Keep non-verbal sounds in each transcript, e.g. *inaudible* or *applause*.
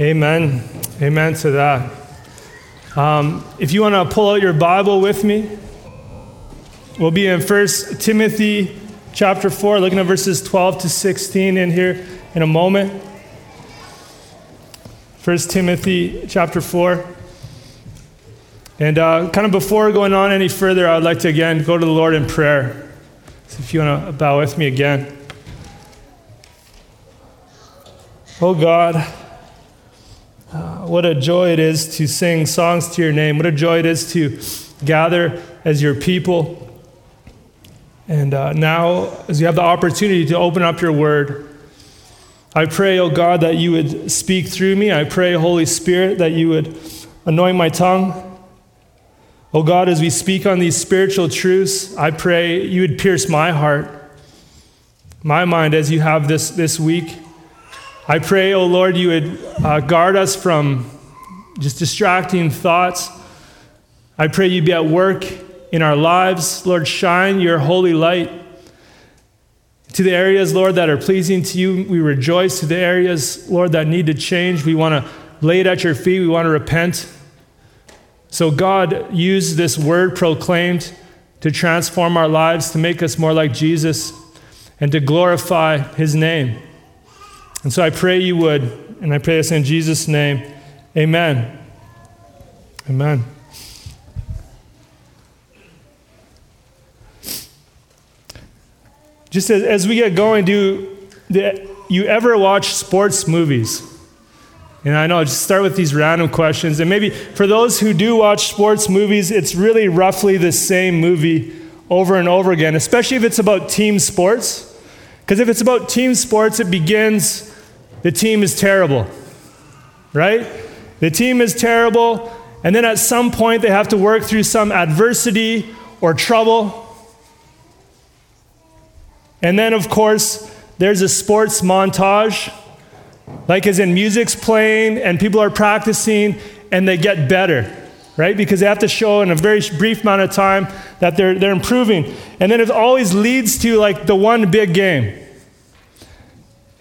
Amen. Amen to that. Um, if you want to pull out your Bible with me, we'll be in 1 Timothy chapter 4, looking at verses 12 to 16 in here in a moment. 1 Timothy chapter 4. And uh, kind of before going on any further, I would like to again go to the Lord in prayer. So if you want to bow with me again. Oh God, what a joy it is to sing songs to your name. What a joy it is to gather as your people. And uh, now, as you have the opportunity to open up your word, I pray, oh God, that you would speak through me. I pray, Holy Spirit, that you would anoint my tongue. Oh God, as we speak on these spiritual truths, I pray you would pierce my heart, my mind as you have this, this week. I pray, oh Lord, you would uh, guard us from just distracting thoughts. I pray you be at work in our lives. Lord, shine your holy light to the areas, Lord, that are pleasing to you. We rejoice to the areas, Lord, that need to change. We want to lay it at your feet. We want to repent. So, God, use this word proclaimed to transform our lives, to make us more like Jesus, and to glorify his name. And so I pray you would, and I pray this in Jesus' name. Amen. Amen. Just as, as we get going, do the, you ever watch sports movies? And I know, just start with these random questions. And maybe for those who do watch sports movies, it's really roughly the same movie over and over again, especially if it's about team sports. Because if it's about team sports, it begins the team is terrible, right? The team is terrible, and then at some point they have to work through some adversity or trouble. And then, of course, there's a sports montage, like as in music's playing and people are practicing and they get better, right? Because they have to show in a very brief amount of time that they're, they're improving. And then it always leads to like the one big game.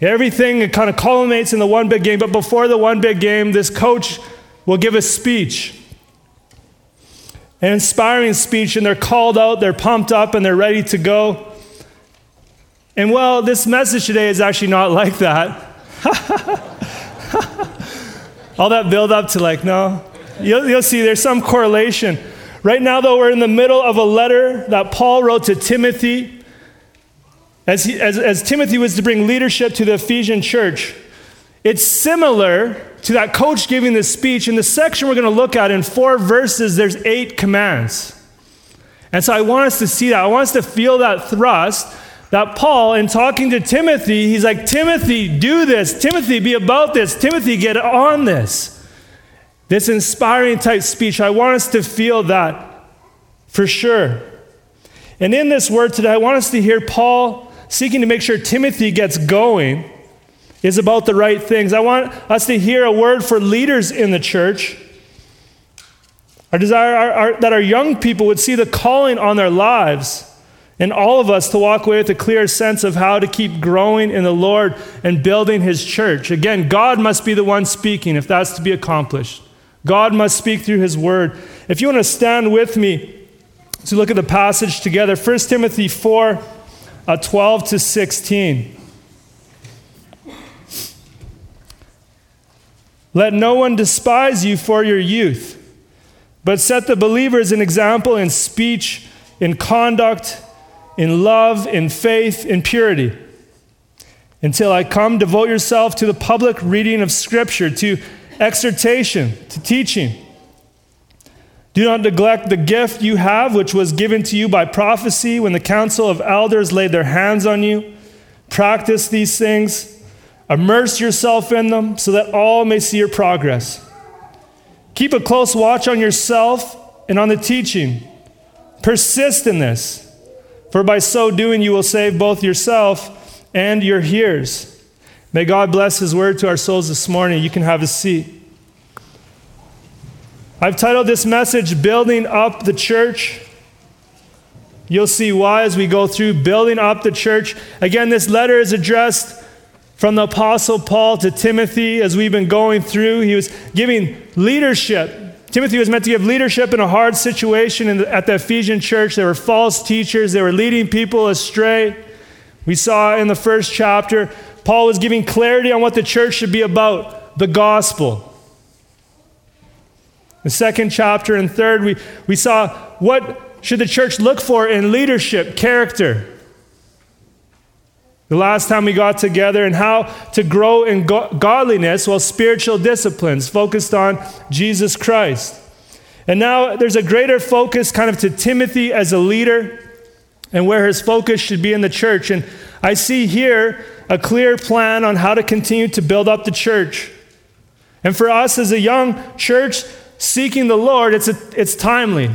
Everything kind of culminates in the one big game, but before the one big game, this coach will give a speech. An inspiring speech, and they're called out, they're pumped up, and they're ready to go. And well, this message today is actually not *laughs* like that. *laughs* All that build up to, like, no. You'll, you'll see there's some correlation. Right now, though, we're in the middle of a letter that Paul wrote to Timothy. As, he, as, as Timothy was to bring leadership to the Ephesian church, it's similar to that coach giving the speech. In the section we're going to look at, in four verses, there's eight commands. And so I want us to see that. I want us to feel that thrust that Paul, in talking to Timothy, he's like, Timothy, do this. Timothy, be about this. Timothy, get on this. This inspiring type speech. I want us to feel that for sure. And in this word today, I want us to hear Paul seeking to make sure Timothy gets going is about the right things. I want us to hear a word for leaders in the church. Our desire our, our, that our young people would see the calling on their lives and all of us to walk away with a clear sense of how to keep growing in the Lord and building His church. Again, God must be the one speaking if that's to be accomplished. God must speak through His word. If you want to stand with me to look at the passage together, 1 Timothy 4 uh, 12 to 16. Let no one despise you for your youth, but set the believers an example in speech, in conduct, in love, in faith, in purity. Until I come, devote yourself to the public reading of Scripture, to exhortation, to teaching. Do not neglect the gift you have, which was given to you by prophecy when the council of elders laid their hands on you. Practice these things, immerse yourself in them, so that all may see your progress. Keep a close watch on yourself and on the teaching. Persist in this, for by so doing, you will save both yourself and your hearers. May God bless His word to our souls this morning. You can have a seat. I've titled this message Building Up the Church. You'll see why as we go through building up the church. Again, this letter is addressed from the Apostle Paul to Timothy as we've been going through. He was giving leadership. Timothy was meant to give leadership in a hard situation the, at the Ephesian church. There were false teachers, they were leading people astray. We saw in the first chapter, Paul was giving clarity on what the church should be about the gospel. The second chapter and third, we, we saw what should the church look for in leadership, character the last time we got together, and how to grow in go- godliness while spiritual disciplines focused on Jesus Christ. And now there's a greater focus kind of to Timothy as a leader and where his focus should be in the church. And I see here a clear plan on how to continue to build up the church. And for us as a young church seeking the Lord, it's, a, it's timely.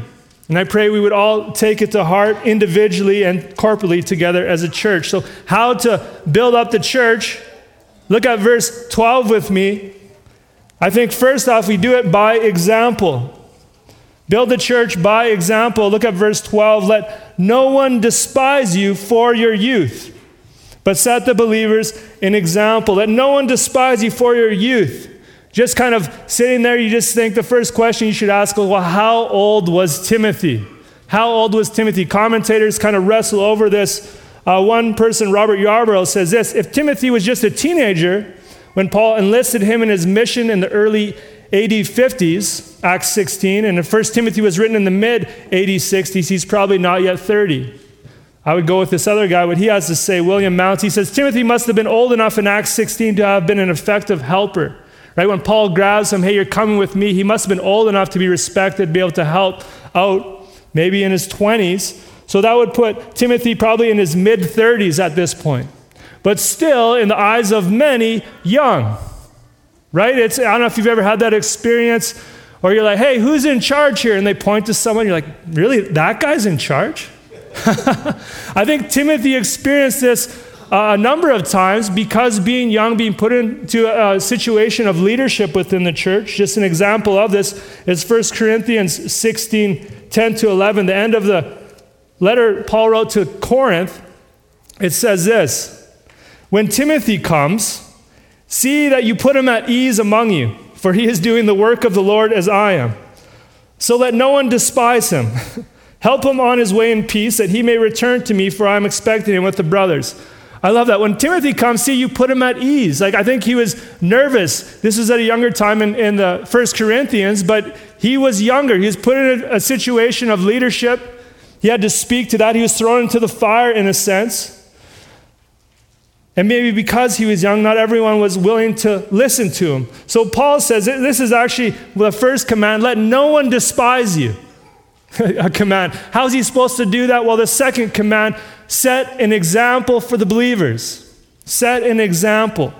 And I pray we would all take it to heart individually and corporately together as a church. So, how to build up the church? Look at verse 12 with me. I think first off, we do it by example. Build the church by example. Look at verse 12. Let no one despise you for your youth, but set the believers an example. Let no one despise you for your youth. Just kind of sitting there, you just think the first question you should ask is, well, how old was Timothy? How old was Timothy? Commentators kind of wrestle over this. Uh, one person, Robert Yarbrough, says this If Timothy was just a teenager when Paul enlisted him in his mission in the early AD 50s, Acts 16, and if 1 Timothy was written in the mid AD 60s, he's probably not yet 30. I would go with this other guy, what he has to say, William Mounce. He says, Timothy must have been old enough in Acts 16 to have been an effective helper. Right? When Paul grabs him, hey, you're coming with me, he must have been old enough to be respected, be able to help out, maybe in his 20s. So that would put Timothy probably in his mid 30s at this point. But still, in the eyes of many, young. Right? It's, I don't know if you've ever had that experience or you're like, hey, who's in charge here? And they point to someone, you're like, really? That guy's in charge? *laughs* I think Timothy experienced this a number of times because being young, being put into a, situation of leadership within the church. Just an example of this is 1 Corinthians 16 10 to 11, the end of the letter Paul wrote to Corinth. It says this When Timothy comes, see that you put him at ease among you, for he is doing the work of the Lord as I am. So let no one despise him. *laughs* Help him on his way in peace, that he may return to me, for I am expecting him with the brothers. I love that. When Timothy comes, see, you put him at ease. Like, I think he was nervous. This was at a younger time in, in the First Corinthians, but he was younger. He was put in a, a situation of leadership. He had to speak to that. He was thrown into the fire in a sense. And maybe because he was young, not everyone was willing to listen to him. So Paul says this is actually the first command let no one despise you. *laughs* a command. How's he supposed to do that? Well, the second command set an example for the believers. Set an example.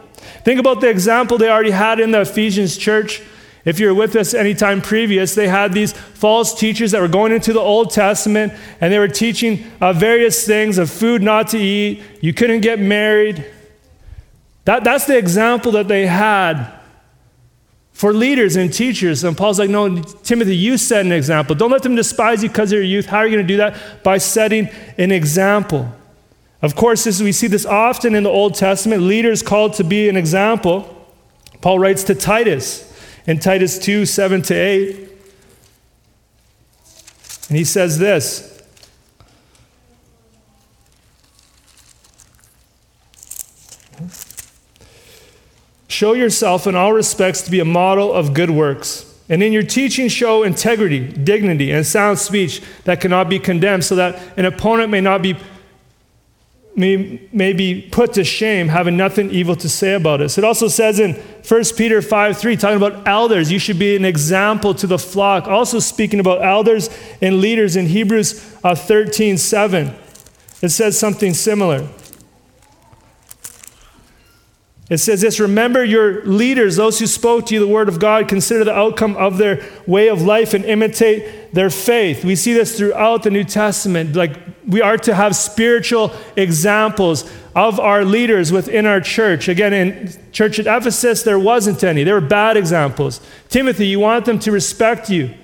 Think about the example they already had in the Ephesians church. If you're with us anytime previous, they had these false teachers that were going into the Old Testament and they were teaching uh, various things of food not to eat, you couldn't get married. That, that's the example that they had for leaders and teachers. And Paul's like, no, Timothy, you set an example. Don't let them despise you because of your youth. How are you going to do that? By setting an example. Of course, this, we see this often in the Old Testament. Leaders called to be an example. Paul writes to Titus in Titus 2 7 to 8. And he says this Show yourself in all respects to be a model of good works. And in your teaching, show integrity, dignity, and sound speech that cannot be condemned, so that an opponent may not be may, may be put to shame, having nothing evil to say about us. It also says in 1 Peter 5 3, talking about elders, you should be an example to the flock. Also speaking about elders and leaders in Hebrews uh, 13 7, it says something similar. It says this Remember your leaders, those who spoke to you the word of God, consider the outcome of their way of life and imitate their faith. We see this throughout the New Testament. Like we are to have spiritual examples of our leaders within our church. Again, in church at Ephesus, there wasn't any. There were bad examples. Timothy, you want them to respect you.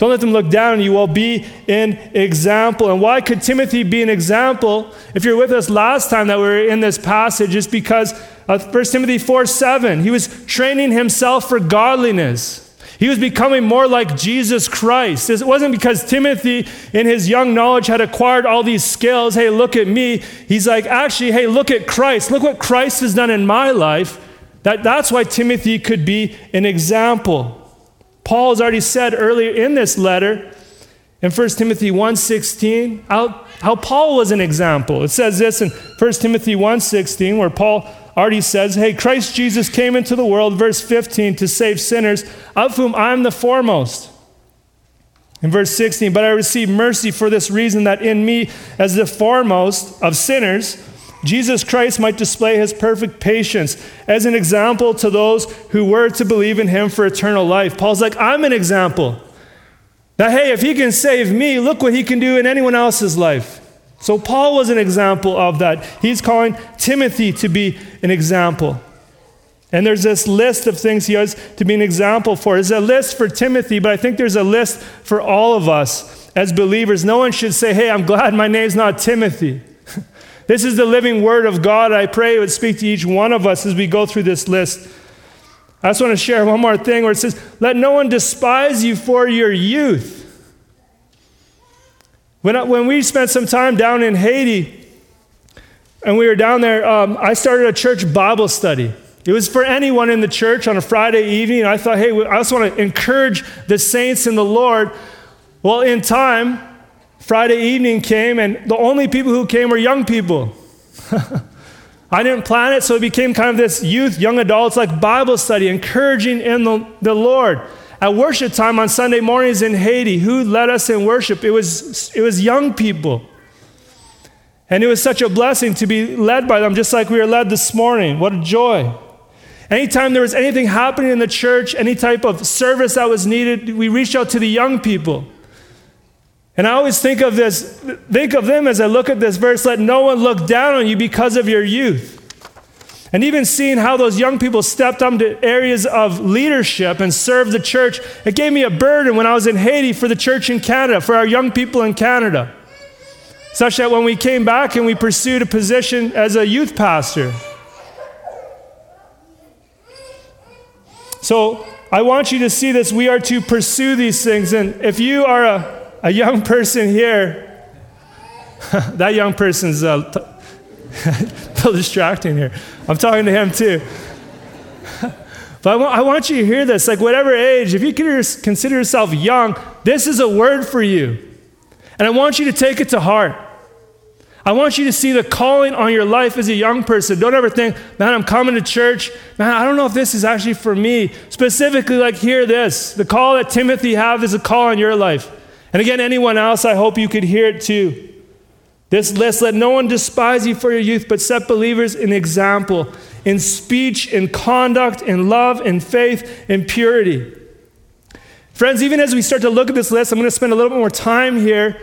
Don't let them look down on you. Well, be an example. And why could Timothy be an example? If you're with us last time that we were in this passage, it's because of 1 Timothy 4 7. He was training himself for godliness. He was becoming more like Jesus Christ. It wasn't because Timothy, in his young knowledge, had acquired all these skills. Hey, look at me. He's like, actually, hey, look at Christ. Look what Christ has done in my life. That, that's why Timothy could be an example. Paul has already said earlier in this letter, in 1 Timothy 1.16, how, how Paul was an example. It says this in 1 Timothy 1.16, where Paul already says, Hey, Christ Jesus came into the world, verse 15, to save sinners, of whom I am the foremost. In verse 16, but I received mercy for this reason that in me, as the foremost of sinners, Jesus Christ might display his perfect patience as an example to those who were to believe in him for eternal life. Paul's like, I'm an example. That, hey, if he can save me, look what he can do in anyone else's life. So, Paul was an example of that. He's calling Timothy to be an example. And there's this list of things he has to be an example for. There's a list for Timothy, but I think there's a list for all of us as believers. No one should say, hey, I'm glad my name's not Timothy. This is the living word of God. I pray it would speak to each one of us as we go through this list. I just want to share one more thing where it says, Let no one despise you for your youth. When, when we spent some time down in Haiti, and we were down there, um, I started a church Bible study. It was for anyone in the church on a Friday evening. I thought, hey, I just want to encourage the saints in the Lord. Well, in time, Friday evening came, and the only people who came were young people. *laughs* I didn't plan it, so it became kind of this youth, young adults, like Bible study, encouraging in the, the Lord. At worship time on Sunday mornings in Haiti, who led us in worship? It was, it was young people. And it was such a blessing to be led by them, just like we were led this morning. What a joy. Anytime there was anything happening in the church, any type of service that was needed, we reached out to the young people. And I always think of this, think of them as I look at this verse, let no one look down on you because of your youth. And even seeing how those young people stepped up to areas of leadership and served the church, it gave me a burden when I was in Haiti for the church in Canada, for our young people in Canada. Such that when we came back and we pursued a position as a youth pastor. So I want you to see this. We are to pursue these things. And if you are a a young person here, *laughs* that young person's uh, t- *laughs* distracting here. I'm talking to him too. *laughs* but I want, want you to hear this. Like, whatever age, if you consider yourself young, this is a word for you. And I want you to take it to heart. I want you to see the calling on your life as a young person. Don't ever think, man, I'm coming to church. Man, I don't know if this is actually for me. Specifically, like, hear this. The call that Timothy have is a call on your life. And again, anyone else, I hope you could hear it too. This list let no one despise you for your youth, but set believers in example, in speech, in conduct, in love, in faith, in purity. Friends, even as we start to look at this list, I'm going to spend a little bit more time here.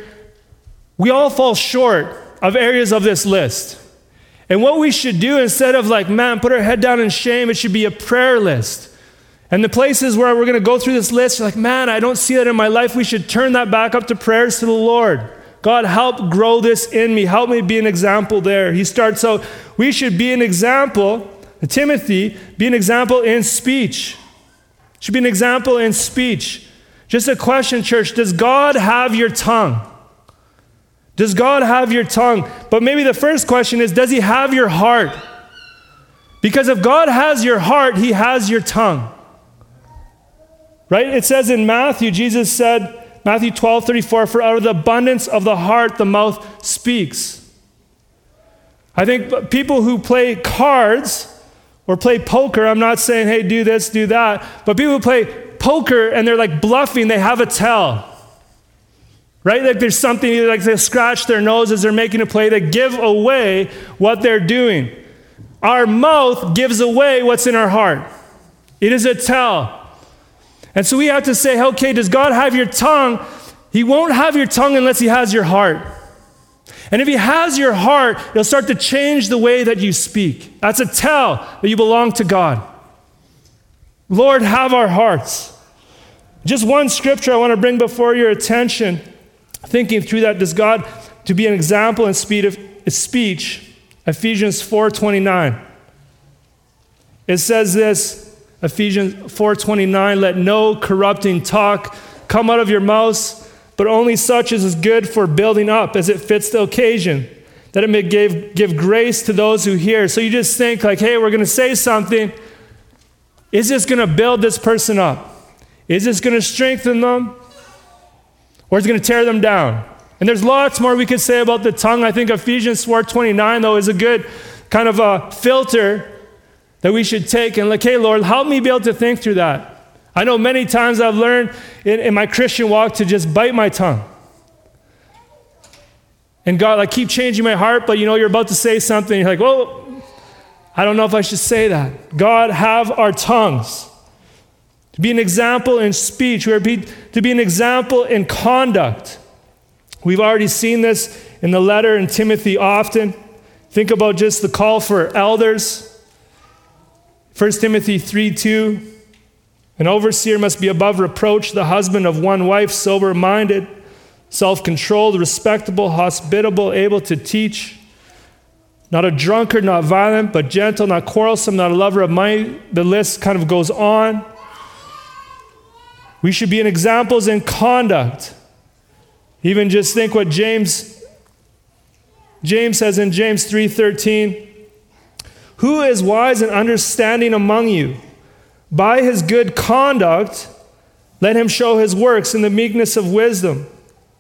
We all fall short of areas of this list. And what we should do instead of like, man, put our head down in shame, it should be a prayer list. And the places where we're going to go through this list, you're like, man, I don't see that in my life. We should turn that back up to prayers to the Lord. God, help grow this in me. Help me be an example there. He starts out, we should be an example, Timothy, be an example in speech. Should be an example in speech. Just a question, church Does God have your tongue? Does God have your tongue? But maybe the first question is Does He have your heart? Because if God has your heart, He has your tongue. Right? It says in Matthew, Jesus said, Matthew 12, 34, for out of the abundance of the heart, the mouth speaks. I think people who play cards or play poker, I'm not saying, hey, do this, do that, but people who play poker and they're like bluffing, they have a tell. Right? Like there's something, like they scratch their nose as they're making a play, they give away what they're doing. Our mouth gives away what's in our heart. It is a tell. And so we have to say, okay, does God have your tongue? He won't have your tongue unless He has your heart. And if He has your heart, He'll start to change the way that you speak. That's a tell that you belong to God. Lord, have our hearts. Just one scripture I want to bring before your attention, thinking through that. Does God to be an example in speed of speech? Ephesians 4:29. It says this, Ephesians 4:29, let no corrupting talk come out of your mouths, but only such as is good for building up as it fits the occasion, that it may give, give grace to those who hear. So you just think like, hey, we're going to say something. Is this going to build this person up? Is this going to strengthen them? Or is it going to tear them down? And there's lots more we could say about the tongue. I think Ephesians 4:29 though is a good kind of a filter that we should take and like, hey Lord, help me be able to think through that. I know many times I've learned in, in my Christian walk to just bite my tongue. And God, I keep changing my heart, but you know, you're about to say something, you're like, well, I don't know if I should say that. God, have our tongues. To be an example in speech, we are to be an example in conduct. We've already seen this in the letter in Timothy often. Think about just the call for elders. 1 Timothy 3 2. An overseer must be above reproach, the husband of one wife, sober minded, self controlled, respectable, hospitable, able to teach. Not a drunkard, not violent, but gentle, not quarrelsome, not a lover of money. The list kind of goes on. We should be in examples in conduct. Even just think what James James says in James 3:13, "Who is wise and understanding among you? By his good conduct, let him show his works in the meekness of wisdom."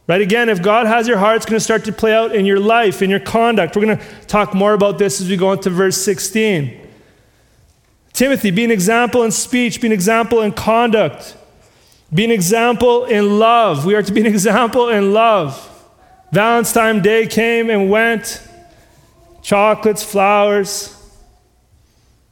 Right again, if God has your heart, it's going to start to play out in your life, in your conduct. We're going to talk more about this as we go into verse 16. Timothy, be an example in speech, be an example in conduct. Be an example in love. We are to be an *laughs* example in love. Valentine's Day came and went. Chocolates, flowers.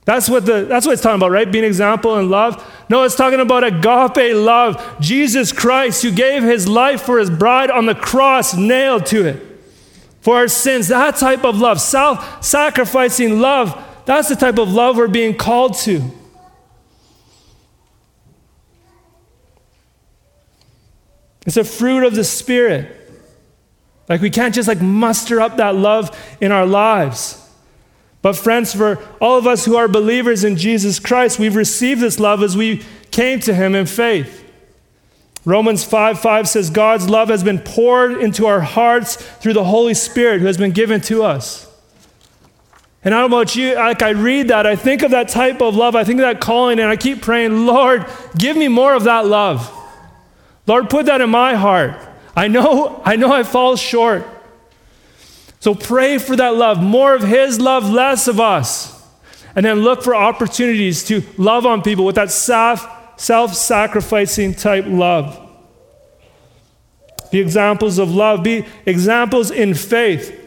That's what, the, that's what it's talking about, right? Being an example in love. No, it's talking about agape love. Jesus Christ, who gave his life for his bride on the cross, nailed to it for our sins. That type of love, self sacrificing love, that's the type of love we're being called to. It's a fruit of the Spirit. Like we can't just like muster up that love in our lives. But friends, for all of us who are believers in Jesus Christ, we've received this love as we came to him in faith. Romans 5 5 says, God's love has been poured into our hearts through the Holy Spirit who has been given to us. And I don't know about you, like I read that, I think of that type of love, I think of that calling, and I keep praying, Lord, give me more of that love. Lord, put that in my heart. I know, I know I fall short. So pray for that love, more of His love, less of us. And then look for opportunities to love on people with that self sacrificing type love. Be examples of love, be examples in faith.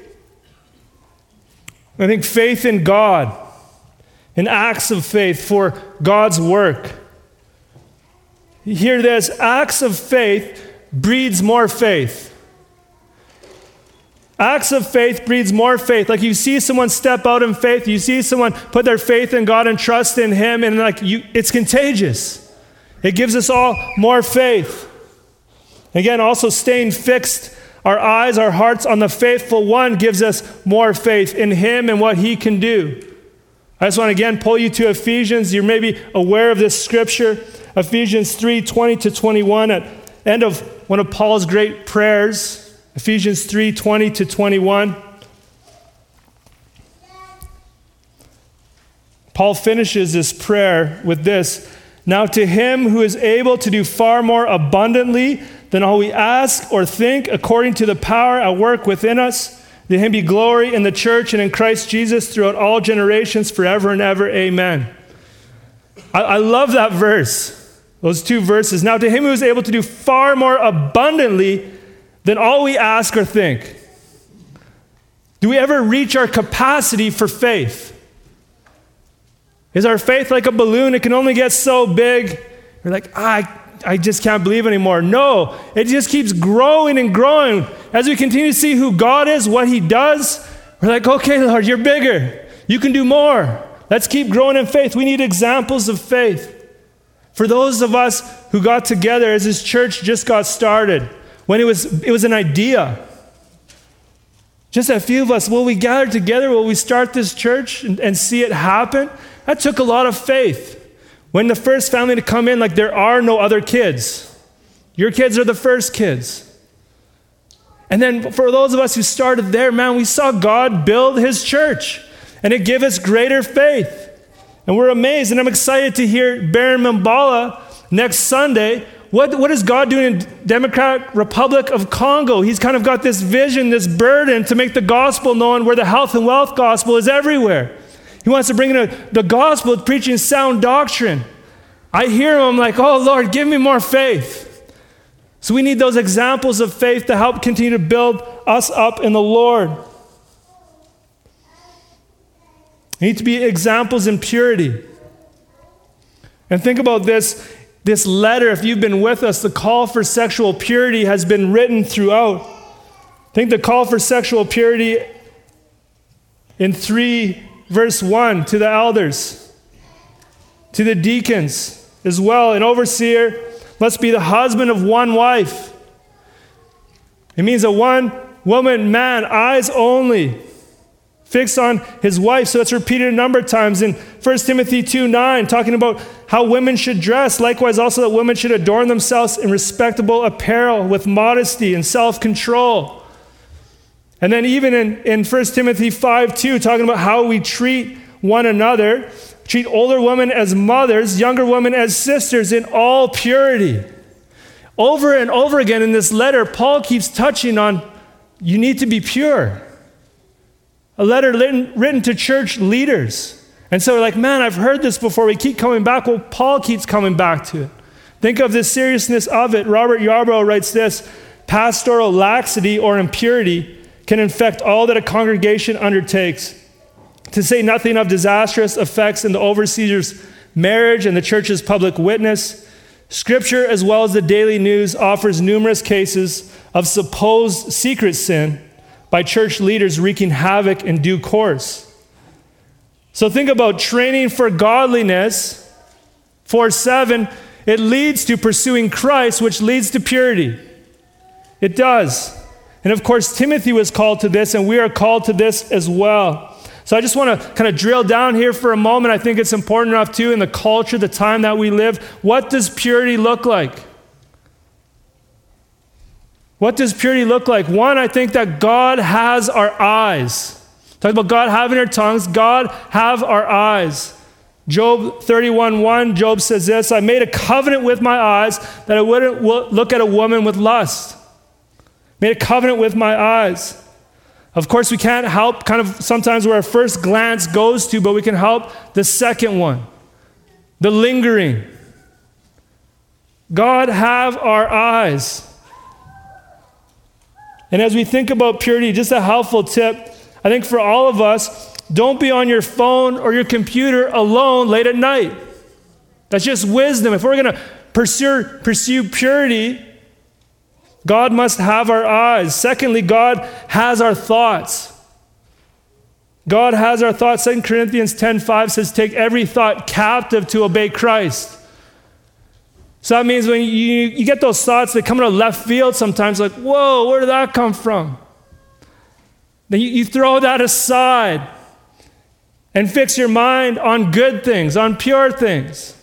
I think faith in God, in acts of faith for God's work. Hear this acts of faith breeds more faith. Acts of faith breeds more faith. Like you see someone step out in faith, you see someone put their faith in God and trust in Him, and like you, it's contagious. It gives us all more faith. Again, also staying fixed, our eyes, our hearts on the faithful one gives us more faith in Him and what He can do. I just want to again pull you to Ephesians. You're maybe aware of this scripture. Ephesians 3 20 to 21, at end of one of Paul's great prayers, Ephesians 3 20 to 21. Paul finishes this prayer with this Now to him who is able to do far more abundantly than all we ask or think, according to the power at work within us, to him be glory in the church and in Christ Jesus throughout all generations, forever and ever. Amen. I, I love that verse. Those two verses. Now, to him who is able to do far more abundantly than all we ask or think. Do we ever reach our capacity for faith? Is our faith like a balloon? It can only get so big. You're like, ah, I, I just can't believe anymore. No, it just keeps growing and growing. As we continue to see who God is, what He does, we're like, okay, Lord, you're bigger. You can do more. Let's keep growing in faith. We need examples of faith. For those of us who got together as this church just got started, when it was, it was an idea. Just a few of us, will we gather together? Will we start this church and, and see it happen? That took a lot of faith. When the first family to come in, like there are no other kids. Your kids are the first kids. And then for those of us who started there, man, we saw God build his church. And it gave us greater faith. And we're amazed. And I'm excited to hear Baron Mambala next Sunday. What, what is God doing in Democratic Republic of Congo? He's kind of got this vision, this burden to make the gospel known where the health and wealth gospel is everywhere. He wants to bring in a, the gospel, preaching sound doctrine. I hear him, I'm like, oh Lord, give me more faith. So we need those examples of faith to help continue to build us up in the Lord. We need to be examples in purity. And think about this this letter, if you've been with us, the call for sexual purity has been written throughout. I think the call for sexual purity in 3 verse 1 to the elders, to the deacons as well, an overseer must be the husband of one wife. It means a one woman man, eyes only, fixed on his wife. So it's repeated a number of times in 1 Timothy 2 9, talking about how women should dress. Likewise, also that women should adorn themselves in respectable apparel with modesty and self control. And then, even in, in 1 Timothy 5 2, talking about how we treat one another, treat older women as mothers, younger women as sisters in all purity. Over and over again in this letter, Paul keeps touching on you need to be pure. A letter written, written to church leaders. And so we're like, man, I've heard this before. We keep coming back. Well, Paul keeps coming back to it. Think of the seriousness of it. Robert Yarbrough writes this pastoral laxity or impurity can infect all that a congregation undertakes to say nothing of disastrous effects in the overseer's marriage and the church's public witness. Scripture, as well as the daily news, offers numerous cases of supposed secret sin by church leaders wreaking havoc in due course. So think about training for godliness. 4 7, it leads to pursuing Christ, which leads to purity. It does. And of course, Timothy was called to this, and we are called to this as well. So I just want to kind of drill down here for a moment. I think it's important enough, too, in the culture, the time that we live. What does purity look like? What does purity look like? One, I think that God has our eyes. Talk about God having our tongues. God have our eyes. Job 31 1, Job says this I made a covenant with my eyes that I wouldn't look at a woman with lust. Made a covenant with my eyes. Of course, we can't help kind of sometimes where our first glance goes to, but we can help the second one the lingering. God, have our eyes. And as we think about purity, just a helpful tip I think for all of us, don't be on your phone or your computer alone late at night. That's just wisdom. If we're going to pursue, pursue purity, God must have our eyes. Secondly, God has our thoughts. God has our thoughts. 2 Corinthians 10:5 says, Take every thought captive to obey Christ. So that means when you, you get those thoughts that come out of left field sometimes, like, whoa, where did that come from? Then you, you throw that aside and fix your mind on good things, on pure things.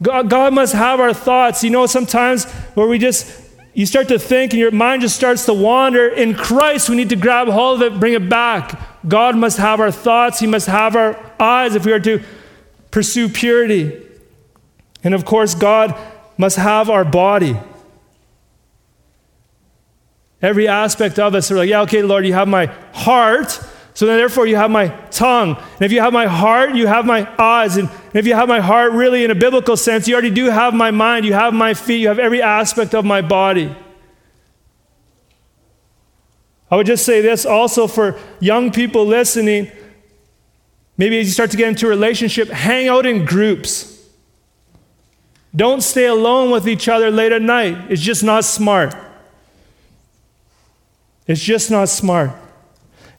God, God must have our thoughts. You know, sometimes where we just you start to think and your mind just starts to wander. In Christ, we need to grab hold of it, bring it back. God must have our thoughts, He must have our eyes if we are to pursue purity. And of course, God must have our body. Every aspect of us are like, yeah, okay, Lord, you have my heart. So then, therefore, you have my tongue. And if you have my heart, you have my eyes. And if you have my heart, really, in a biblical sense, you already do have my mind, you have my feet, you have every aspect of my body. I would just say this also for young people listening. Maybe as you start to get into a relationship, hang out in groups. Don't stay alone with each other late at night. It's just not smart. It's just not smart.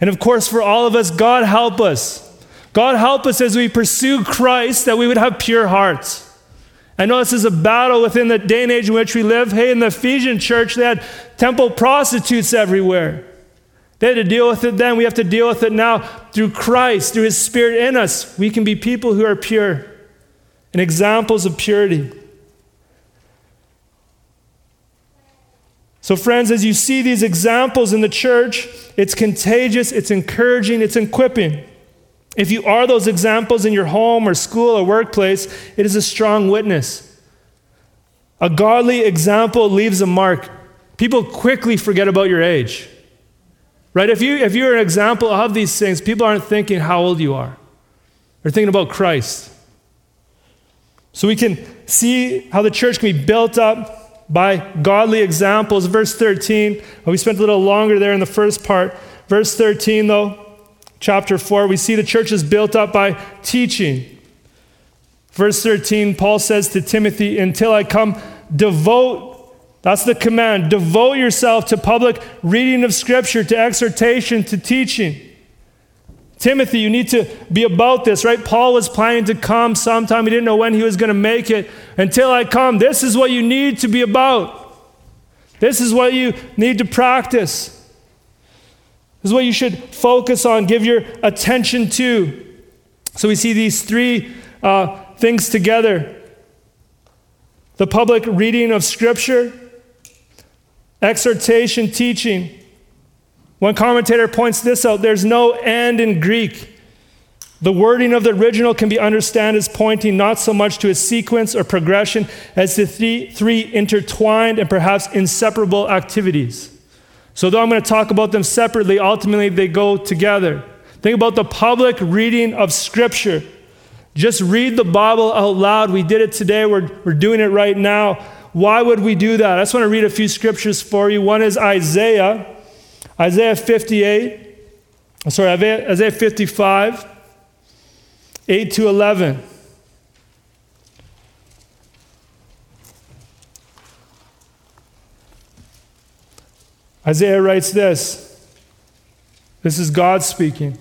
And of course, for all of us, God help us. God help us as we pursue Christ that we would have pure hearts. I know this is a battle within the day and age in which we live. Hey, in the Ephesian church, they had temple prostitutes everywhere. They had to deal with it then. We have to deal with it now through Christ, through His Spirit in us. We can be people who are pure and examples of purity. So, friends, as you see these examples in the church, it's contagious, it's encouraging, it's equipping. If you are those examples in your home or school or workplace, it is a strong witness. A godly example leaves a mark. People quickly forget about your age. Right? If, you, if you're an example of these things, people aren't thinking how old you are. They're thinking about Christ. So we can see how the church can be built up by godly examples. Verse 13, we spent a little longer there in the first part. Verse 13, though, chapter 4, we see the church is built up by teaching. Verse 13, Paul says to Timothy, Until I come, devote, that's the command, devote yourself to public reading of Scripture, to exhortation, to teaching. Timothy, you need to be about this, right? Paul was planning to come sometime. He didn't know when he was going to make it. Until I come, this is what you need to be about. This is what you need to practice. This is what you should focus on, give your attention to. So we see these three uh, things together the public reading of Scripture, exhortation, teaching. One commentator points this out there's no and in Greek. The wording of the original can be understood as pointing not so much to a sequence or progression as to three, three intertwined and perhaps inseparable activities. So, though I'm going to talk about them separately, ultimately they go together. Think about the public reading of Scripture. Just read the Bible out loud. We did it today, we're, we're doing it right now. Why would we do that? I just want to read a few scriptures for you. One is Isaiah, Isaiah 58, sorry, Isaiah 55, 8 to 11. Isaiah writes this. This is God speaking.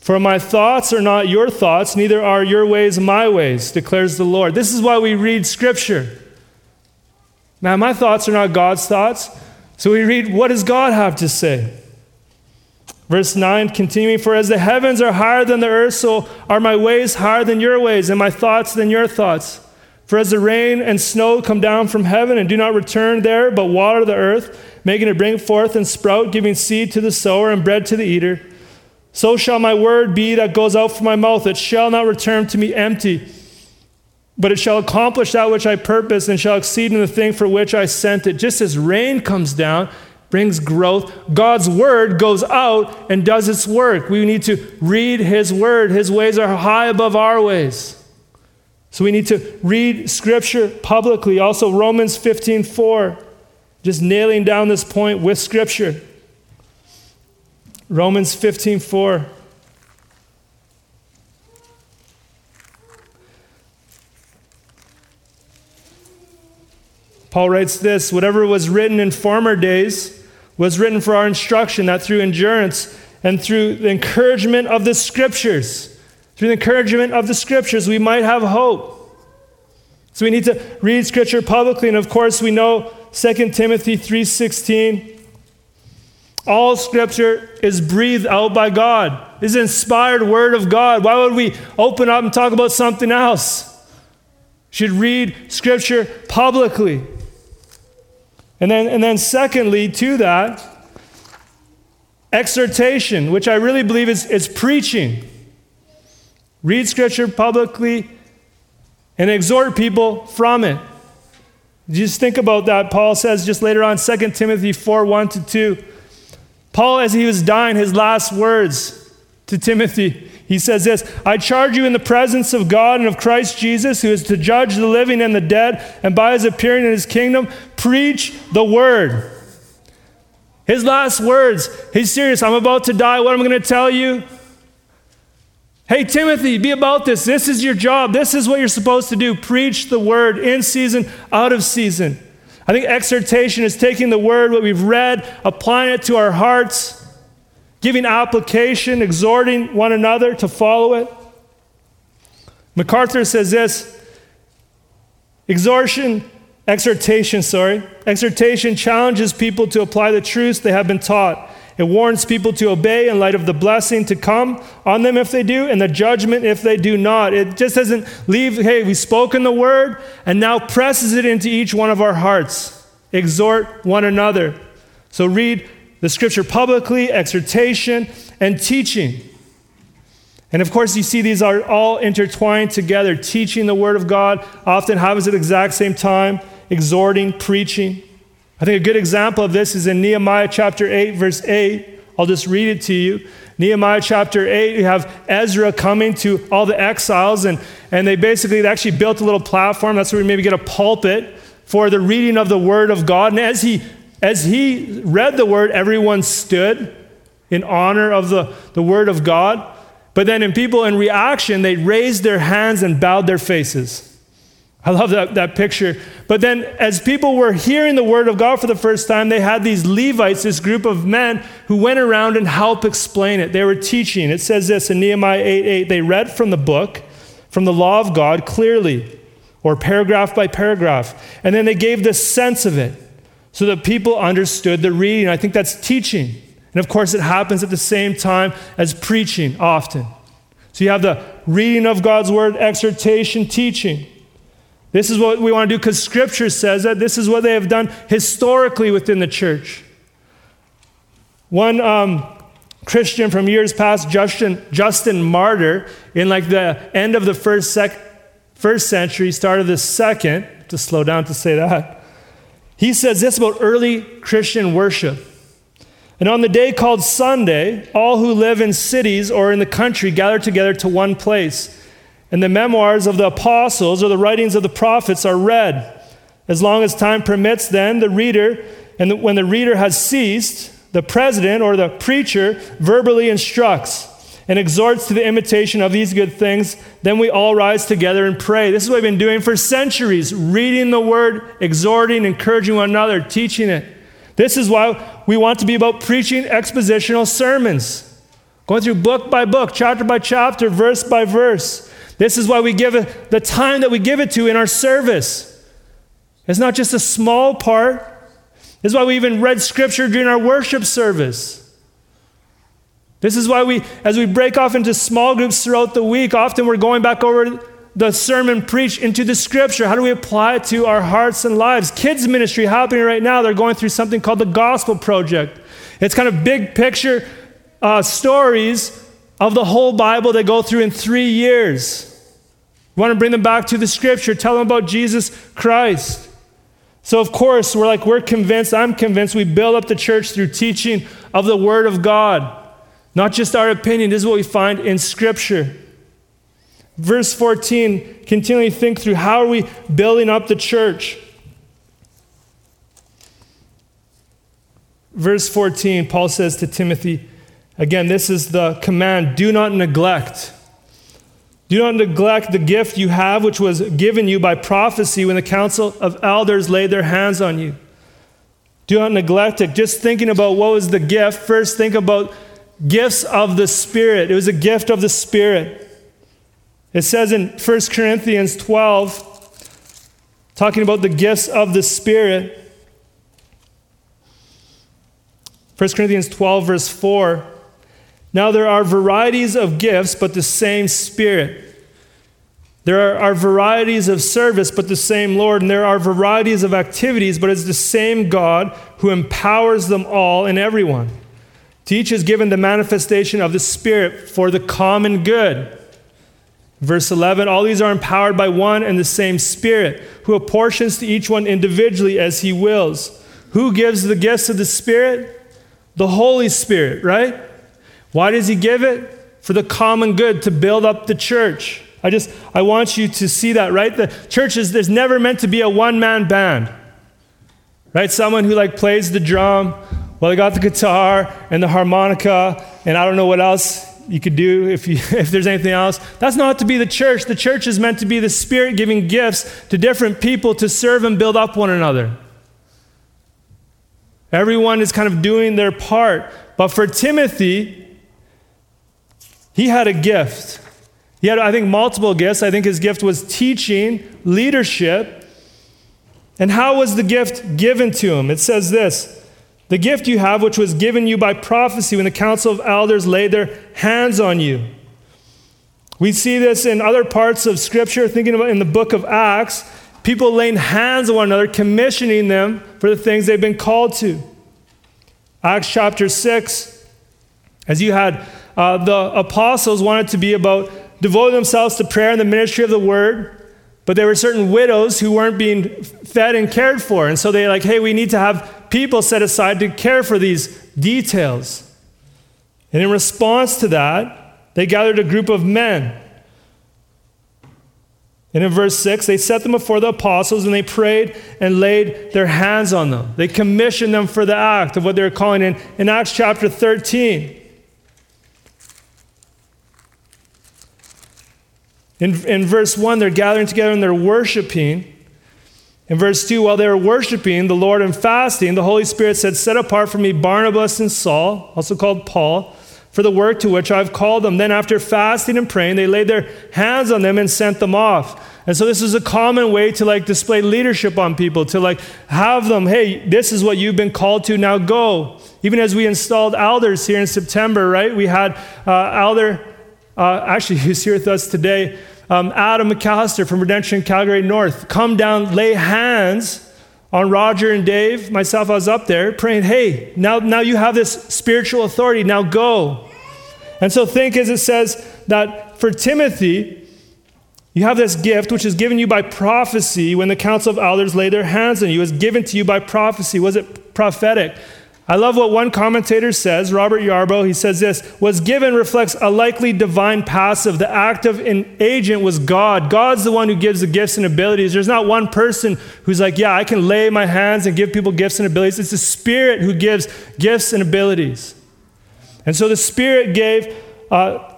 For my thoughts are not your thoughts, neither are your ways my ways, declares the Lord. This is why we read Scripture. Now, my thoughts are not God's thoughts. So we read, what does God have to say? Verse 9, continuing, For as the heavens are higher than the earth, so are my ways higher than your ways, and my thoughts than your thoughts. For as the rain and snow come down from heaven and do not return there, but water the earth, making it bring forth and sprout, giving seed to the sower and bread to the eater, so shall my word be that goes out from my mouth. It shall not return to me empty, but it shall accomplish that which I purpose and shall exceed in the thing for which I sent it. Just as rain comes down, brings growth, God's word goes out and does its work. We need to read his word. His ways are high above our ways. So we need to read scripture publicly. Also, Romans 15 4, just nailing down this point with scripture. Romans 15 Paul writes this whatever was written in former days was written for our instruction, that through endurance and through the encouragement of the scriptures, through the encouragement of the scriptures, we might have hope. So we need to read scripture publicly, and of course we know 2 Timothy 3:16. All scripture is breathed out by God. Is inspired word of God. Why would we open up and talk about something else? Should read scripture publicly. And then, and then secondly, to that, exhortation, which I really believe is, is preaching. Read scripture publicly and exhort people from it. Just think about that. Paul says just later on, 2 Timothy 4 1 to 2. Paul, as he was dying, his last words to Timothy, he says this I charge you in the presence of God and of Christ Jesus, who is to judge the living and the dead, and by his appearing in his kingdom, preach the word. His last words, he's serious. I'm about to die. What am I going to tell you? Hey, Timothy, be about this. This is your job. This is what you're supposed to do. Preach the word in season, out of season. I think exhortation is taking the word, what we've read, applying it to our hearts, giving application, exhorting one another to follow it. MacArthur says this Exhortation, exhortation, sorry. Exhortation challenges people to apply the truths they have been taught. It warns people to obey in light of the blessing to come on them if they do, and the judgment if they do not. It just doesn't leave, hey, we've spoken the word, and now presses it into each one of our hearts. Exhort one another. So read the scripture publicly, exhortation, and teaching. And of course, you see these are all intertwined together. Teaching the Word of God often happens at the exact same time, exhorting, preaching. I think a good example of this is in Nehemiah chapter 8, verse 8. I'll just read it to you. Nehemiah chapter 8, you have Ezra coming to all the exiles, and, and they basically they actually built a little platform. That's where we maybe get a pulpit for the reading of the Word of God. And as he, as he read the Word, everyone stood in honor of the, the Word of God. But then in people in reaction, they raised their hands and bowed their faces. I love that, that picture. But then, as people were hearing the word of God for the first time, they had these Levites, this group of men who went around and helped explain it. They were teaching. It says this in Nehemiah 8 8. They read from the book, from the law of God clearly, or paragraph by paragraph. And then they gave the sense of it so that people understood the reading. I think that's teaching. And of course, it happens at the same time as preaching often. So you have the reading of God's word, exhortation, teaching. This is what we want to do because Scripture says that this is what they have done historically within the church. One um, Christian from years past, Justin, Justin Martyr, in like the end of the first, sec- first century, start of the second, to slow down to say that, he says this about early Christian worship. And on the day called Sunday, all who live in cities or in the country gather together to one place. And the memoirs of the apostles or the writings of the prophets are read. As long as time permits, then the reader, and the, when the reader has ceased, the president or the preacher verbally instructs and exhorts to the imitation of these good things. Then we all rise together and pray. This is what we've been doing for centuries reading the word, exhorting, encouraging one another, teaching it. This is why we want to be about preaching expositional sermons, going through book by book, chapter by chapter, verse by verse. This is why we give it the time that we give it to in our service. It's not just a small part. This is why we even read scripture during our worship service. This is why we, as we break off into small groups throughout the week, often we're going back over the sermon preached into the scripture? How do we apply it to our hearts and lives? Kids' ministry happening right now, they're going through something called the Gospel Project. It's kind of big picture uh, stories of the whole Bible they go through in three years. We want to bring them back to the scripture, tell them about Jesus Christ. So, of course, we're like, we're convinced, I'm convinced, we build up the church through teaching of the Word of God, not just our opinion. This is what we find in Scripture. Verse 14, continually think through how are we building up the church? Verse 14, Paul says to Timothy, again, this is the command do not neglect. Do not neglect the gift you have, which was given you by prophecy when the council of elders laid their hands on you. Do not neglect it. Just thinking about what was the gift, first think about gifts of the Spirit. It was a gift of the Spirit. It says in 1 Corinthians 12, talking about the gifts of the Spirit, 1 Corinthians 12, verse 4 Now there are varieties of gifts, but the same Spirit. There are, are, varieties of service, but the same Lord. And there are varieties of activities, but it's the same God who empowers them all and everyone. To each is given the manifestation of the Spirit for the common good. Verse 11 All these are empowered by one and the same Spirit, who apportions to each one individually as he wills. Who gives the gifts of the Spirit? The Holy Spirit, right? Why does he give it? For the common good, to build up the church. I just, I want you to see that, right? The church is, there's never meant to be a one man band, right? Someone who like plays the drum, well, they got the guitar and the harmonica, and I don't know what else you could do if, you, *laughs* if there's anything else. That's not to be the church. The church is meant to be the Spirit giving gifts to different people to serve and build up one another. Everyone is kind of doing their part. But for Timothy, he had a gift. He had, I think, multiple gifts. I think his gift was teaching, leadership, And how was the gift given to him? It says this The gift you have, which was given you by prophecy when the council of elders laid their hands on you. We see this in other parts of Scripture, thinking about in the book of Acts, people laying hands on one another, commissioning them for the things they've been called to. Acts chapter 6, as you had uh, the apostles wanted to be about devoting themselves to prayer and the ministry of the word. But there were certain widows who weren't being fed and cared for. And so they like, hey, we need to have people set aside to care for these details. And in response to that, they gathered a group of men. And in verse 6, they set them before the apostles and they prayed and laid their hands on them. They commissioned them for the act of what they're calling in, in Acts chapter 13. In, in verse 1, they're gathering together and they're worshiping. In verse 2, while they were worshiping the Lord and fasting, the Holy Spirit said, Set apart for me Barnabas and Saul, also called Paul, for the work to which I've called them. Then, after fasting and praying, they laid their hands on them and sent them off. And so, this is a common way to like display leadership on people, to like have them, hey, this is what you've been called to, now go. Even as we installed elders here in September, right? We had uh, elder uh, actually, *laughs* who's here with us today, um, Adam McAllister from Redemption Calgary North, come down, lay hands on Roger and Dave. Myself, I was up there praying, hey, now, now you have this spiritual authority, now go. And so think as it says that for Timothy, you have this gift which is given you by prophecy when the council of elders lay their hands on you. It was given to you by prophecy. Was it prophetic? I love what one commentator says, Robert Yarbrough. He says this was given reflects a likely divine passive. The active agent was God. God's the one who gives the gifts and abilities. There's not one person who's like, yeah, I can lay my hands and give people gifts and abilities. It's the Spirit who gives gifts and abilities. And so the Spirit gave uh,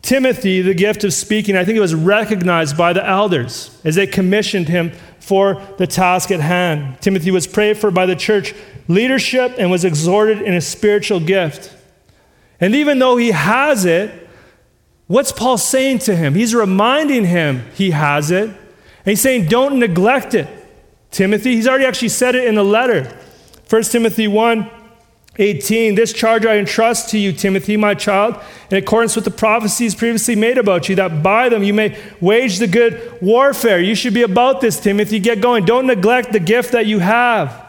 Timothy the gift of speaking. I think it was recognized by the elders as they commissioned him for the task at hand. Timothy was prayed for by the church leadership and was exhorted in a spiritual gift. And even though he has it, what's Paul saying to him? He's reminding him he has it. And he's saying, don't neglect it, Timothy. He's already actually said it in the letter. 1 Timothy 1 18, this charge I entrust to you, Timothy, my child, in accordance with the prophecies previously made about you, that by them you may wage the good warfare. You should be about this, Timothy. Get going. Don't neglect the gift that you have.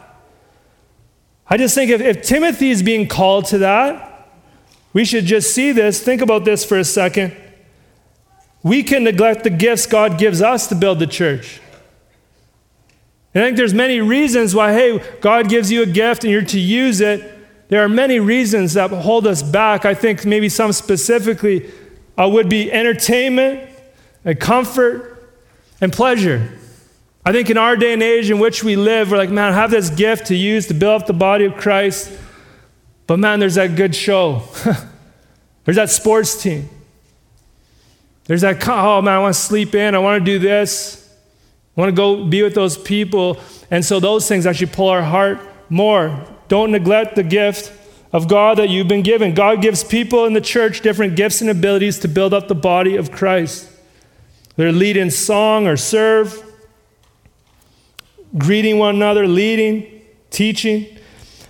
I just think if, if Timothy is being called to that, we should just see this. Think about this for a second. We can neglect the gifts God gives us to build the church. And I think there's many reasons why, hey, God gives you a gift and you're to use it. There are many reasons that hold us back. I think maybe some specifically uh, would be entertainment and comfort and pleasure. I think in our day and age in which we live, we're like, man, I have this gift to use to build up the body of Christ. But man, there's that good show. *laughs* there's that sports team. There's that, oh man, I want to sleep in. I want to do this. I want to go be with those people. And so those things actually pull our heart more. Don't neglect the gift of God that you've been given. God gives people in the church different gifts and abilities to build up the body of Christ. They're lead in song or serve greeting one another, leading, teaching.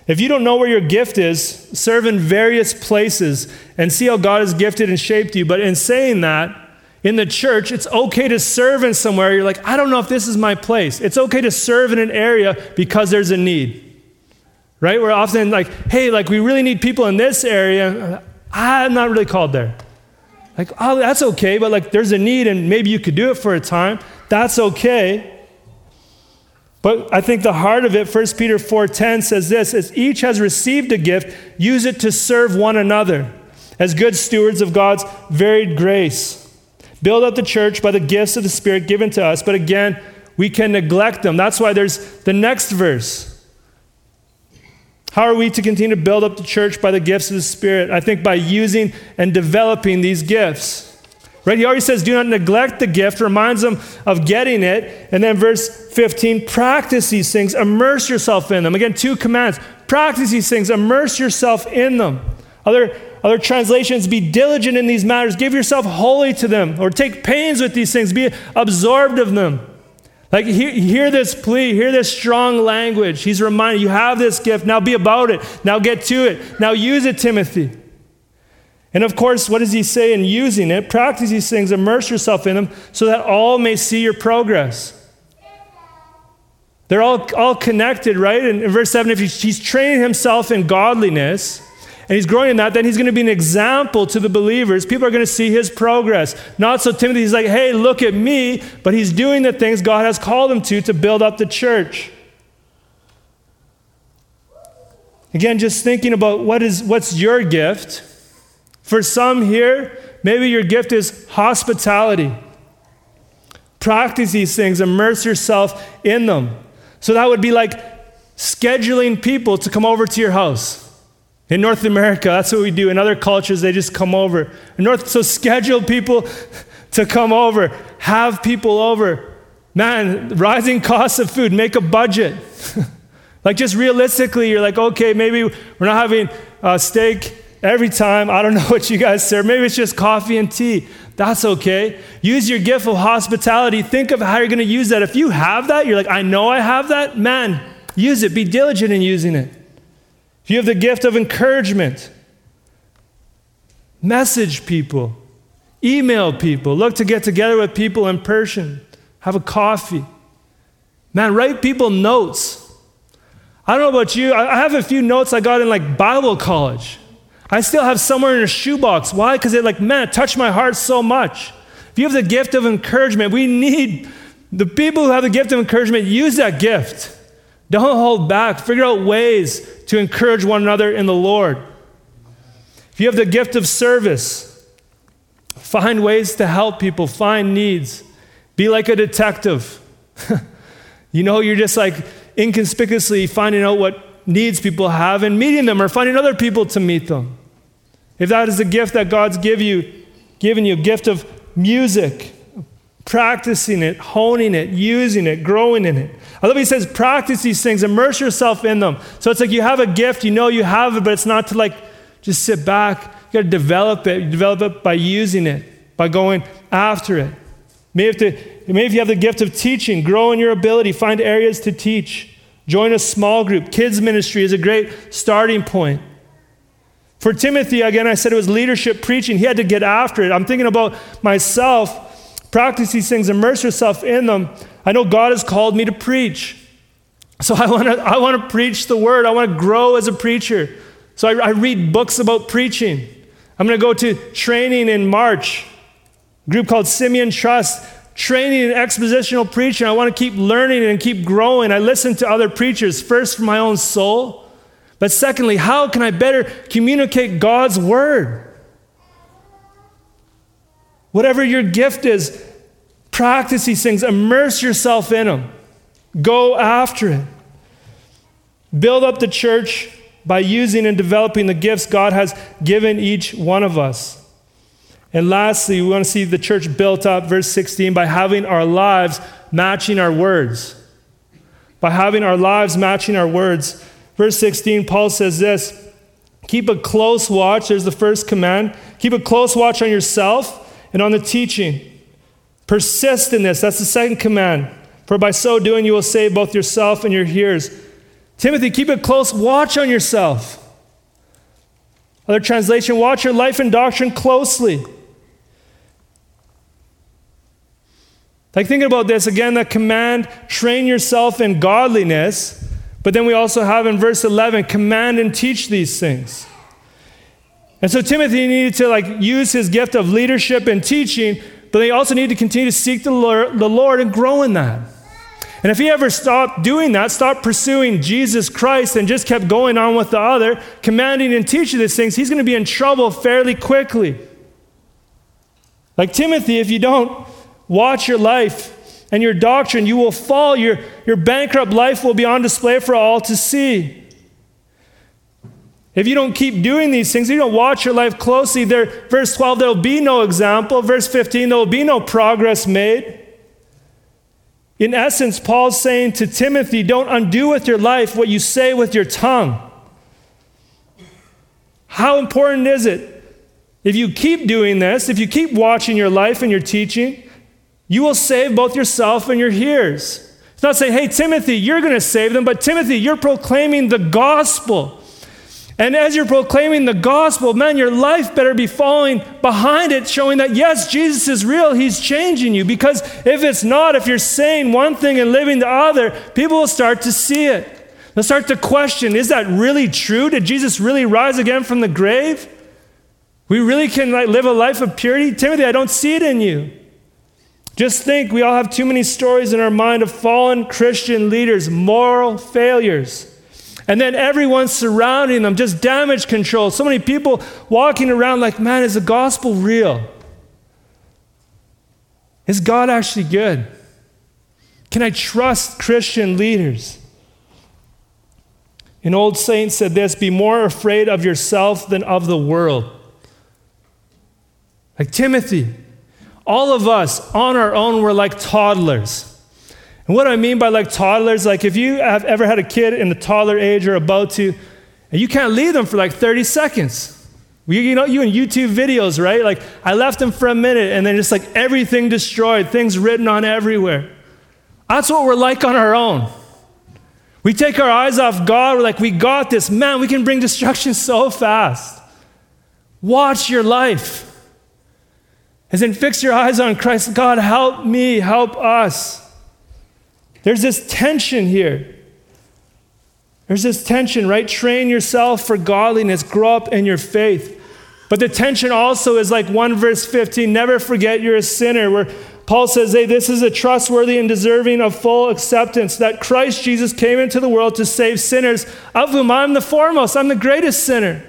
If you don't know where your gift is, serve in various places and see how God has gifted and shaped you. But in saying that, in the church, it's okay to serve in somewhere. You're like, I don't know if this is my place. It's okay to serve in an area because there's a need. Right? We're often like, hey, like we really need people in this area. I'm not really called there. Like, oh, that's okay, but like there's a need and maybe you could do it for a time. That's okay. But I think the heart of it, 1 Peter 4:10 says this, as each has received a gift, use it to serve one another as good stewards of God's varied grace. Build up the church by the gifts of the Spirit given to us, but again, we can neglect them. That's why there's the next verse. How are we to continue to build up the church by the gifts of the Spirit? I think by using and developing these gifts. Right? He already says, do not neglect the gift, reminds them of getting it. And then verse 15, practice these things, immerse yourself in them. Again, two commands. Practice these things, immerse yourself in them. Other, other translations, be diligent in these matters, give yourself wholly to them, or take pains with these things, be absorbed of them. Like, hear, hear, this plea, hear this strong language. He's reminding you have this gift. Now be about it. Now get to it. Now use it, Timothy. And of course, what does he say in using it? Practice these things, immerse yourself in them so that all may see your progress. They're all, all connected, right? And in verse 7, if he's training himself in godliness, and he's growing in that, then he's going to be an example to the believers. People are going to see his progress. Not so Timothy, he's like, hey, look at me, but he's doing the things God has called him to to build up the church. Again, just thinking about what is what's your gift. For some here, maybe your gift is hospitality. Practice these things, immerse yourself in them. So that would be like scheduling people to come over to your house. In North America, that's what we do. In other cultures, they just come over. In North, so schedule people *laughs* to come over, have people over. Man, rising costs of food, make a budget. *laughs* like just realistically, you're like, okay, maybe we're not having uh, steak every time. I don't *laughs* know what you guys serve. Maybe it's just coffee and tea. That's okay. Use your gift of hospitality. Think of how you're going to use that. If you have that, you're like, I know I have that. Man, use it. Be diligent in using it. If you have the gift of encouragement, message people, email people, look to get together with people in person, have a coffee. Man, write people notes. I don't know about you, I have a few notes I got in like Bible college. I still have somewhere in a shoebox. Why? Because it like, man, it touched my heart so much. If you have the gift of encouragement, we need the people who have the gift of encouragement, use that gift. Don't hold back. Figure out ways to encourage one another in the Lord. If you have the gift of service, find ways to help people, find needs. Be like a detective. *laughs* you know, you're just like inconspicuously finding out what needs people have and meeting them or finding other people to meet them. If that is a gift that God's give you, given you, a gift of music, practicing it, honing it, using it, growing in it. I love he says, practice these things, immerse yourself in them. So it's like you have a gift, you know you have it, but it's not to like just sit back. You got to develop it. You develop it by using it, by going after it. Maybe if, maybe if you have the gift of teaching, grow in your ability, find areas to teach. Join a small group. Kids ministry is a great starting point. For Timothy, again, I said it was leadership preaching. He had to get after it. I'm thinking about myself. Practice these things, immerse yourself in them. I know God has called me to preach. So I want to I want to preach the word. I want to grow as a preacher. So I, I read books about preaching. I'm going to go to training in March, a group called Simeon Trust, training in expositional preaching. I want to keep learning and keep growing. I listen to other preachers, first for my own soul, but secondly, how can I better communicate God's word? Whatever your gift is, practice these things, immerse yourself in them, go after it. Build up the church by using and developing the gifts God has given each one of us. And lastly, we want to see the church built up, verse 16, by having our lives matching our words. By having our lives matching our words. Verse 16, Paul says this Keep a close watch. There's the first command. Keep a close watch on yourself and on the teaching. Persist in this. That's the second command. For by so doing, you will save both yourself and your hearers. Timothy, keep a close watch on yourself. Other translation, watch your life and doctrine closely. Like thinking about this again, that command, train yourself in godliness. But then we also have in verse 11, command and teach these things. And so Timothy needed to like use his gift of leadership and teaching, but he also needed to continue to seek the Lord, the Lord and grow in that. And if he ever stopped doing that, stopped pursuing Jesus Christ and just kept going on with the other, commanding and teaching these things, he's going to be in trouble fairly quickly. Like Timothy, if you don't watch your life and your doctrine, you will fall. Your, your bankrupt life will be on display for all to see. If you don't keep doing these things, if you don't watch your life closely, there, verse 12, there will be no example. Verse 15, there will be no progress made. In essence, Paul's saying to Timothy, don't undo with your life what you say with your tongue. How important is it if you keep doing this, if you keep watching your life and your teaching, you will save both yourself and your hearers. It's not saying, hey, Timothy, you're going to save them, but Timothy, you're proclaiming the gospel. And as you're proclaiming the gospel, man, your life better be following behind it, showing that yes, Jesus is real. He's changing you. Because if it's not, if you're saying one thing and living the other, people will start to see it. They'll start to question is that really true? Did Jesus really rise again from the grave? We really can like, live a life of purity? Timothy, I don't see it in you. Just think, we all have too many stories in our mind of fallen Christian leaders, moral failures. And then everyone surrounding them, just damage control. So many people walking around like, man, is the gospel real? Is God actually good? Can I trust Christian leaders? An old saint said this be more afraid of yourself than of the world. Like Timothy, all of us on our own, we're like toddlers. And what I mean by like toddlers, like if you have ever had a kid in the toddler age or about to, and you can't leave them for like 30 seconds. You, know, you in YouTube videos, right? Like I left them for a minute and then just like everything destroyed, things written on everywhere. That's what we're like on our own. We take our eyes off God, we're like, we got this. Man, we can bring destruction so fast. Watch your life. As in, fix your eyes on Christ. God, help me, help us. There's this tension here. There's this tension, right? Train yourself for godliness, grow up in your faith. But the tension also is like 1 verse 15 never forget you're a sinner, where Paul says, Hey, this is a trustworthy and deserving of full acceptance that Christ Jesus came into the world to save sinners, of whom I'm the foremost. I'm the greatest sinner.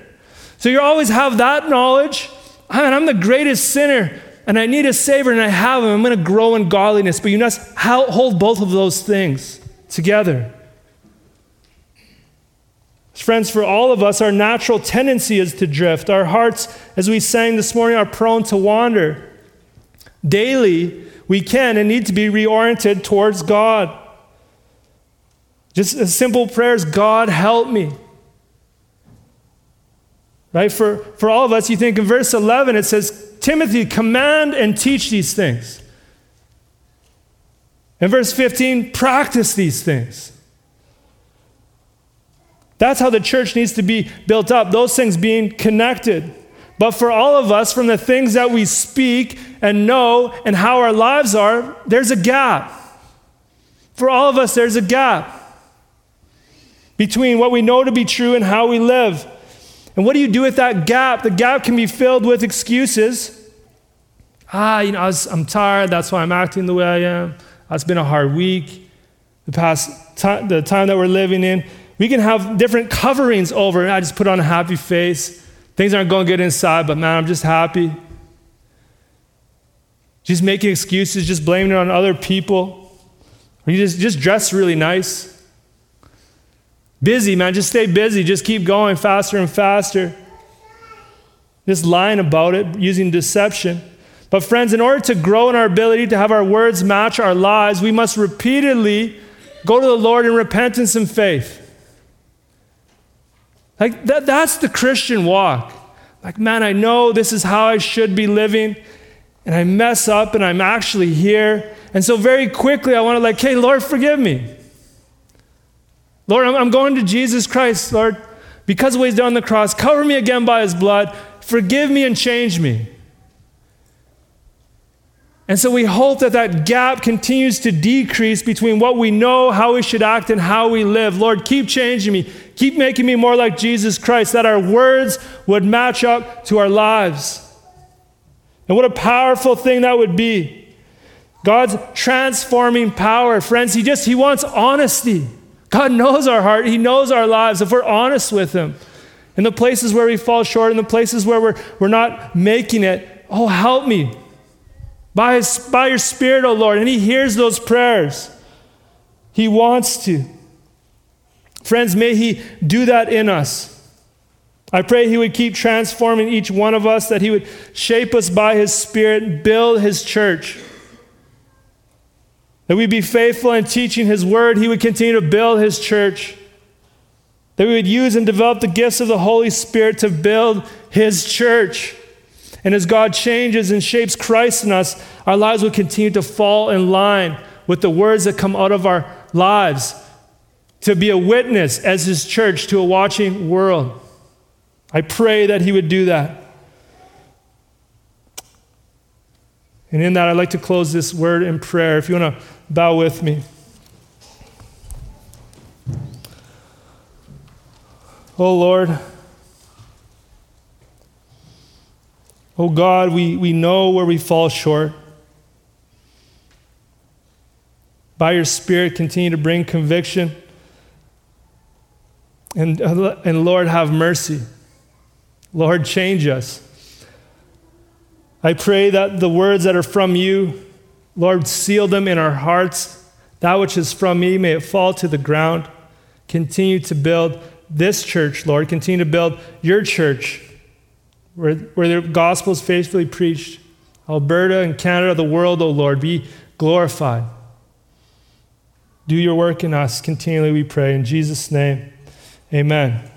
So you always have that knowledge. Man, I'm the greatest sinner and I need a Savior and I have Him, I'm going to grow in godliness. But you must hold both of those things together. Friends, for all of us, our natural tendency is to drift. Our hearts, as we sang this morning, are prone to wander. Daily, we can and need to be reoriented towards God. Just a simple prayers God, help me. Right? For, for all of us, you think in verse 11, it says, Timothy, command and teach these things. In verse 15, practice these things. That's how the church needs to be built up, those things being connected. But for all of us, from the things that we speak and know and how our lives are, there's a gap. For all of us, there's a gap between what we know to be true and how we live. And what do you do with that gap? The gap can be filled with excuses. Ah, you know, I am tired, that's why I'm acting the way I am. It's been a hard week. The past time, the time that we're living in, we can have different coverings over. I just put on a happy face. Things aren't going good inside, but man, I'm just happy. Just making excuses, just blaming it on other people. Or you just, just dress really nice. Busy, man. Just stay busy. Just keep going faster and faster. Just lying about it, using deception. But, friends, in order to grow in our ability to have our words match our lives, we must repeatedly go to the Lord in repentance and faith. Like, that, that's the Christian walk. Like, man, I know this is how I should be living, and I mess up, and I'm actually here. And so, very quickly, I want to, like, hey, Lord, forgive me. Lord, I'm going to Jesus Christ, Lord, because of what he's done on the cross. Cover me again by his blood. Forgive me and change me. And so we hope that that gap continues to decrease between what we know, how we should act, and how we live. Lord, keep changing me. Keep making me more like Jesus Christ, that our words would match up to our lives. And what a powerful thing that would be. God's transforming power, friends. He just, He wants honesty. God knows our heart, He knows our lives if we're honest with Him. In the places where we fall short, in the places where we're, we're not making it, oh, help me. By, his, by your Spirit, O oh Lord. And He hears those prayers. He wants to. Friends, may He do that in us. I pray He would keep transforming each one of us, that He would shape us by His Spirit, build His church. That we be faithful in teaching His word, He would continue to build His church. That we would use and develop the gifts of the Holy Spirit to build His church. And as God changes and shapes Christ in us, our lives will continue to fall in line with the words that come out of our lives to be a witness as His church to a watching world. I pray that He would do that. And in that, I'd like to close this word in prayer. If you want to bow with me. Oh Lord, oh God, we, we know where we fall short. By your Spirit, continue to bring conviction. And, and Lord, have mercy. Lord, change us. I pray that the words that are from you, Lord, seal them in our hearts. That which is from me, may it fall to the ground. Continue to build this church, Lord. Continue to build your church where, where the gospel is faithfully preached. Alberta and Canada, the world, O oh Lord, be glorified. Do your work in us continually, we pray. In Jesus' name, amen.